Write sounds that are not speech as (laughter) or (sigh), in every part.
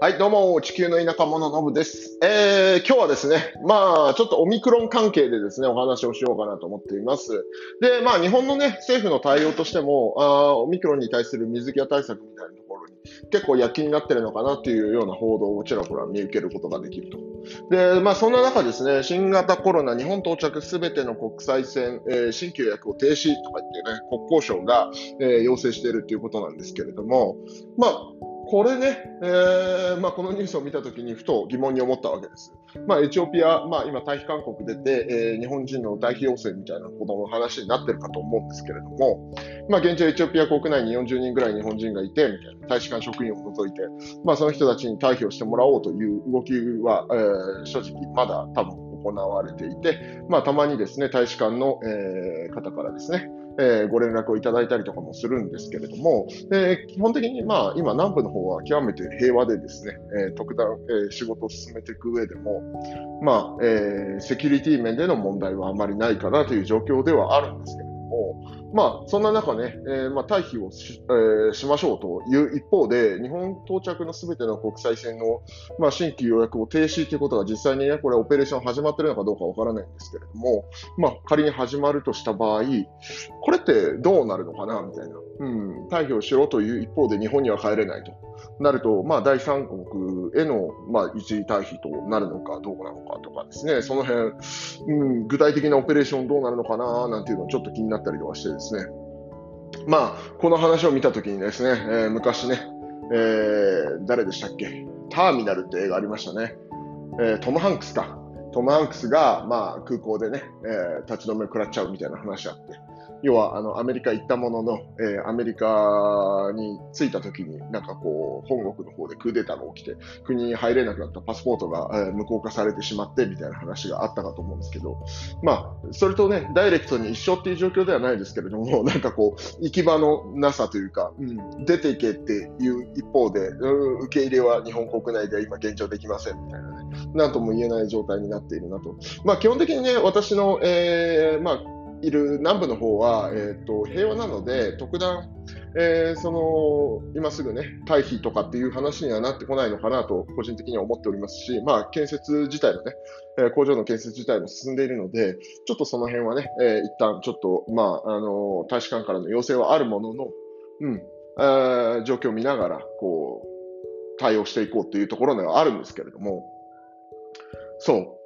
はい、どうも、地球の田舎者のぶです。えー、今日はですね、まあ、ちょっとオミクロン関係でですね、お話をしようかなと思っています。で、まあ、日本のね、政府の対応としても、あオミクロンに対する水際対策みたいなところに結構躍起になってるのかなっていうような報道をちらほら見受けることができると。で、まあ、そんな中ですね、新型コロナ日本到着すべての国際線、えー、新規予約を停止とか言ってね、国交省が、えー、要請しているということなんですけれども、まあ、これね、えーまあ、このニュースを見たときにふと疑問に思ったわけです。まあ、エチオピア、まあ、今、退避勧告出て、えー、日本人の退避要請みたいなことの話になってるかと思うんですけれども、まあ、現状、エチオピア国内に40人ぐらい日本人がいて、みたいな、大使館職員を除いて、まあ、その人たちに退避をしてもらおうという動きは、えー、正直、まだ多分行われていて、まあ、たまにですね、大使館の、えー、方からですね、えー、ご連絡をいただいたりとかもするんですけれども、えー、基本的に、まあ、今、南部の方は極めて平和でですね、えー、特段、えー、仕事を進めていく上でも、まあえー、セキュリティ面での問題はあまりないかなという状況ではあるんですけど、まあ、そんな中ね、えーまあ、退避をし,、えー、しましょうという一方で、日本到着のすべての国際線の、まあ、新規予約を停止ということが実際にね、これオペレーション始まってるのかどうかわからないんですけれども、まあ、仮に始まるとした場合、これってどうなるのかなみたいな。うん、退避をしろという一方で日本には帰れないとなると、まあ、第三国への、まあ、一時退避となるのかどうなのかとかですね、その辺、うん、具体的なオペレーションどうなるのかななんていうのをちょっと気になったりとかしてですね、まあ、この話を見たときにですね、えー、昔ね、えー、誰でしたっけ？ターミナルって映画ありましたね。えー、トム・ハンクスか。トム・ハンクスが、まあ、空港でね、え、立ち止めを食らっちゃうみたいな話あって。要はあのアメリカ行ったものの、えー、アメリカに着いた時になんかこう本国の方でクーデターが起きて国に入れなくなったパスポートが、えー、無効化されてしまってみたいな話があったかと思うんですけど、まあ、それとねダイレクトに一緒っていう状況ではないですけれども (laughs) なんかこう行き場のなさというか、うん、出ていけっていう一方で、うん、受け入れは日本国内では今現状できませんみたいなねなんとも言えない状態になっているなと。まあ、基本的にね私の、えーまあいる南部の方は、えーと、平和なので、特段、えー、その今すぐね、退避とかっていう話にはなってこないのかなと、個人的には思っておりますし、まあ、建設自体のね、えー、工場の建設自体も進んでいるので、ちょっとその辺はね、えー、一旦ちょっと、まあ、あの大使館からの要請はあるものの、うん、えー、状況を見ながら、こう、対応していこうというところではあるんですけれども、そう。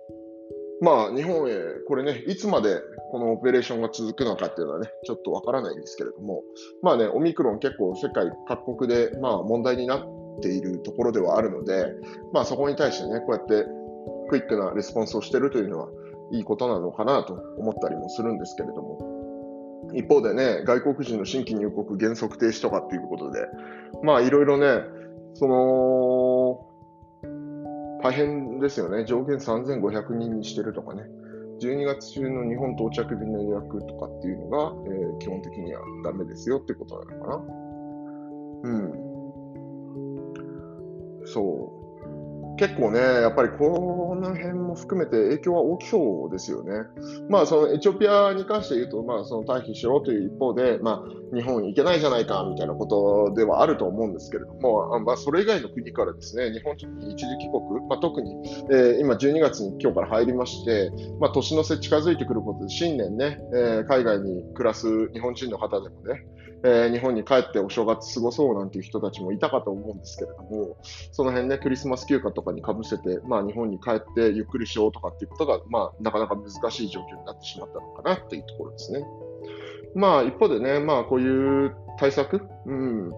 まあ、日本へ、これね、いつまでこのオペレーションが続くのかっていうのはね、ちょっとわからないんですけれども、まあね、オミクロン結構世界各国で、まあ、問題になっているところではあるので、まあ、そこに対してね、こうやってクイックなレスポンスをしてるというのはいいことなのかなと思ったりもするんですけれども、一方でね、外国人の新規入国原則停止とかっていうことで、まあいろいろね、その、大変ですよね。上限3500人にしてるとかね。12月中の日本到着便の予約とかっていうのが、えー、基本的にはダメですよってことなのかな。うん。そう。結構ね、やっぱりこの辺も含めて影響は大きそうですよね。まあ、そのエチオピアに関して言うと、まあ、その退避しろという一方で、まあ、日本行けないじゃないかみたいなことではあると思うんですけれども、まあ、それ以外の国からですね、日本に一時帰国、まあ、特に、えー、今12月に今日から入りまして、まあ、年の瀬近づいてくることで、新年ね、えー、海外に暮らす日本人の方でもね、えー、日本に帰ってお正月過ごそうなんていう人たちもいたかと思うんですけれども、その辺ね、クリスマス休暇とかにかぶせて、まあ、日本に帰ってゆっくりしようとかっていうことが、まあ、なかなか難しい状況になってしまったのかなっていうところですね。まあ、一方でね、まあ、こういう対策、うん、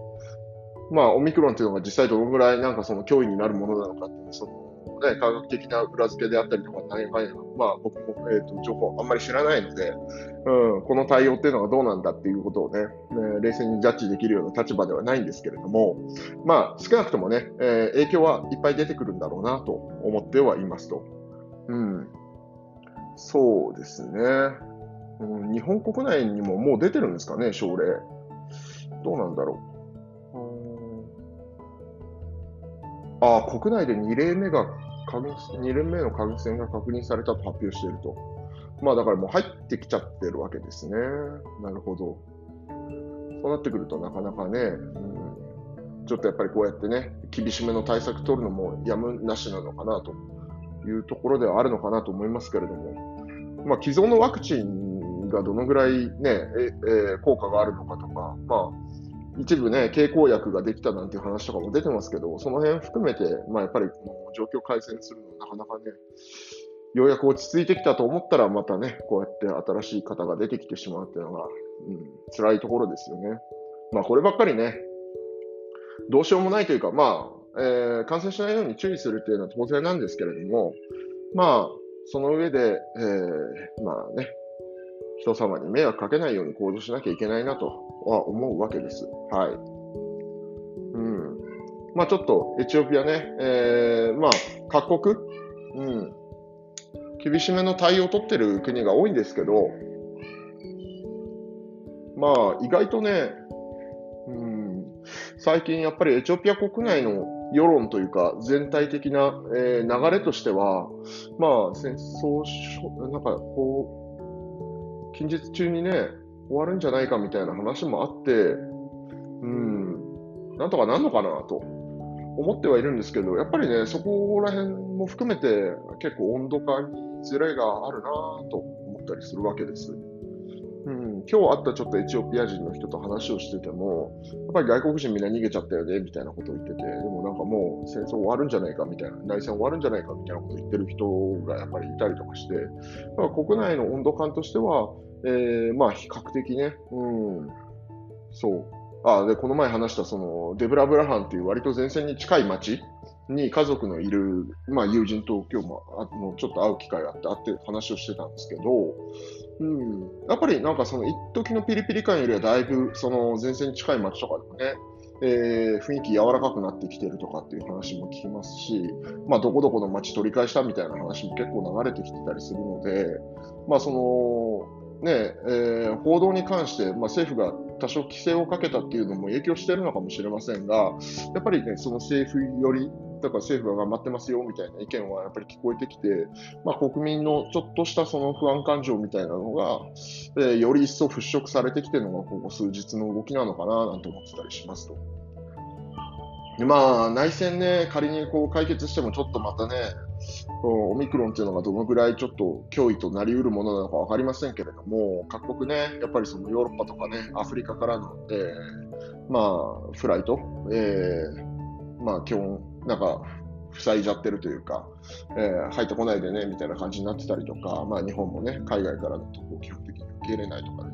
まあ、オミクロンっていうのが実際どのぐらいなんかその脅威になるものなのかっていうそのね、科学的な裏付けであったりとか、何かまあ、僕も、えーと、情報あんまり知らないので、うん、この対応っていうのがどうなんだっていうことをね、ね冷静にジャッジできるような立場ではないんですけれども、まあ、少なくともね、えー、影響はいっぱい出てくるんだろうなと思ってはいますと。うん、そうですね、うん。日本国内にももう出てるんですかね、症例。どうなんだろう。あ国内で2例目が2連目の感染が確認されたと発表していると。まあだからもう入ってきちゃってるわけですね。なるほど。そうなってくるとなかなかね、うん、ちょっとやっぱりこうやってね、厳しめの対策取るのもやむなしなのかなというところではあるのかなと思いますけれども、まあ、既存のワクチンがどのぐらいね、ええ効果があるのかとか、まあ、一部ね、経口薬ができたなんていう話とかも出てますけど、その辺含めて、まあ、やっぱりこの状況改善するのなかなかね、ようやく落ち着いてきたと思ったら、またね、こうやって新しい方が出てきてしまうっていうのが、うん、辛いところですよね。まあ、こればっかりね、どうしようもないというか、まあ、えー、感染しないように注意するっていうのは当然なんですけれども、まあ、その上で、えー、まあね、人様に迷惑かけないように行動しなきゃいけないなとは思うわけです。はい。うん。まあちょっとエチオピアね、えー、まあ各国、うん、厳しめの対応を取ってる国が多いんですけど、まあ意外とね、うん、最近やっぱりエチオピア国内の世論というか、全体的な、えー、流れとしては、まあ、戦争、なんかこう、近日中にね、終わるんじゃないかみたいな話もあって、うん、なんとかなんのかなと思ってはいるんですけど、やっぱりね、そこら辺も含めて結構温度感にずれがあるなと思ったりするわけです。うん、今日会ったちょっとエチオピア人の人と話をしてても、やっぱり外国人みんな逃げちゃったよねみたいなことを言ってて、でもなんかもう戦争終わるんじゃないかみたいな、内戦終わるんじゃないかみたいなことを言ってる人がやっぱりいたりとかして、だから国内の温度感としては、えー、まあ比較的ね、うん、そう。あで、この前話したそのデブラブラハンっていう割と前線に近い町に家族のいる、まあ、友人と今日もあのちょっと会う機会があって会って話をしてたんですけど、うん、やっぱりなんかその一時のピリピリ感よりはだいぶその前線に近い街とかでもね、えー、雰囲気柔らかくなってきてるとかっていう話も聞きますし、まあ、どこどこの街取り返したみたいな話も結構流れてきてたりするので、まあ、そのねえー、報道に関して、まあ、政府が多少規制をかけたっていうのも影響しているのかもしれませんが、やっぱりね、その政府より、だから政府が頑張ってますよみたいな意見はやっぱり聞こえてきて、まあ、国民のちょっとしたその不安感情みたいなのが、えー、より一層払拭されてきてるのがここ数日の動きなのかななんて思ってたりしますと。でまあ、内戦ね、仮にこう解決してもちょっとまたね、オミクロンっていうのがどのぐらいちょっと脅威となりうるものなのか分かりませんけれども、各国ね、やっぱりそのヨーロッパとかね、アフリカからの、えー、まあ、フライト、えー、まあ、基本、なんか、塞いじゃってるというか、えー、入ってこないでね、みたいな感じになってたりとか、まあ、日本もね、海外からの渡航を基本的に受け入れないとか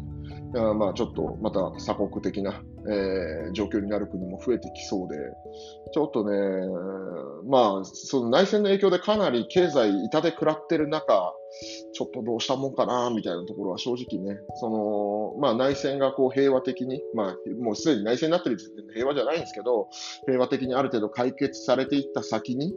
ね、まあ、ちょっとまた鎖国的な、えー、状況になる国も増えてきそうで、ちょっとね、まあ、その内戦の影響でかなり経済痛で食らってる中、ちょっとどうしたもんかな、みたいなところは正直ね、その、まあ内戦がこう平和的に、まあもうすでに内戦になってる時点で平和じゃないんですけど、平和的にある程度解決されていった先に、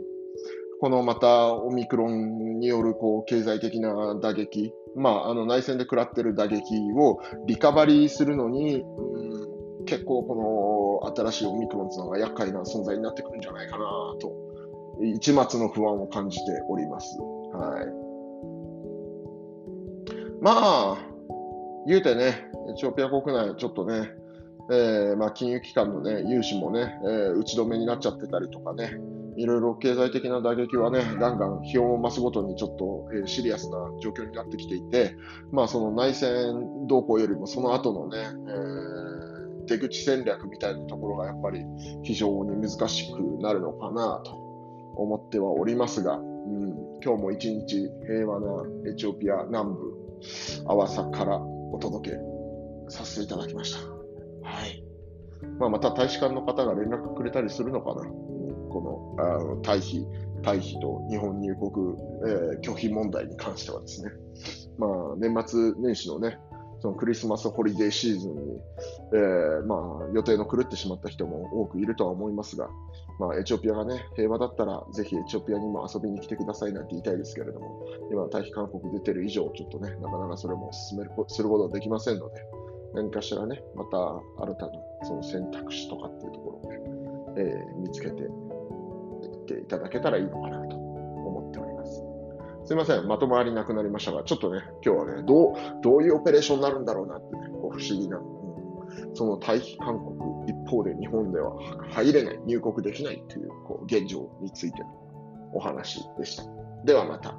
このまたオミクロンによるこう経済的な打撃、まあ、あの内戦で食らってる打撃をリカバリーするのに、うん、結構この新しいオミクロンというのが厄介な存在になってくるんじゃないかなと、一末の不安を感じております。はい。まあ、言うてね、エチオピア国内、ちょっとね、えーまあ、金融機関の、ね、融資もね、えー、打ち止めになっちゃってたりとかね、いろいろ経済的な打撃はね、ガンガン気温を増すごとにちょっと、シリアスな状況になってきていて、まあその内戦動向よりもその後のね、出口戦略みたいなところがやっぱり非常に難しくなるのかなと思ってはおりますが、うん、今日も一日平和なエチオピア南部アワサからお届けさせていただきました。はい。まあ、また大使館の方が連絡くれたりするのかな。このあの退避、退避と日本入国、えー、拒否問題に関してはですね、まあ、年末年始のね、そのクリスマスホリデーシーズンに、えー、まあ、予定の狂ってしまった人も多くいるとは思いますが、まあ、エチオピアがね、平和だったら、ぜひエチオピアにも遊びに来てくださいなんて言いたいですけれども、今、退避勧告出てる以上、ちょっとね、なかなかそれも進めるすることはできませんので、何かしらね、また新たなその選択肢とかっていうところをね、えー、見つけてっていただけたらいいのかなと思っております。すいません、まとまりなくなりましたが、ちょっとね、今日はね、どう、どういうオペレーションになるんだろうなってね、こう不思議な、うん、その退避勧告一方方で日本では入れない、入国できないというこう現状についてのお話でした。ではまた。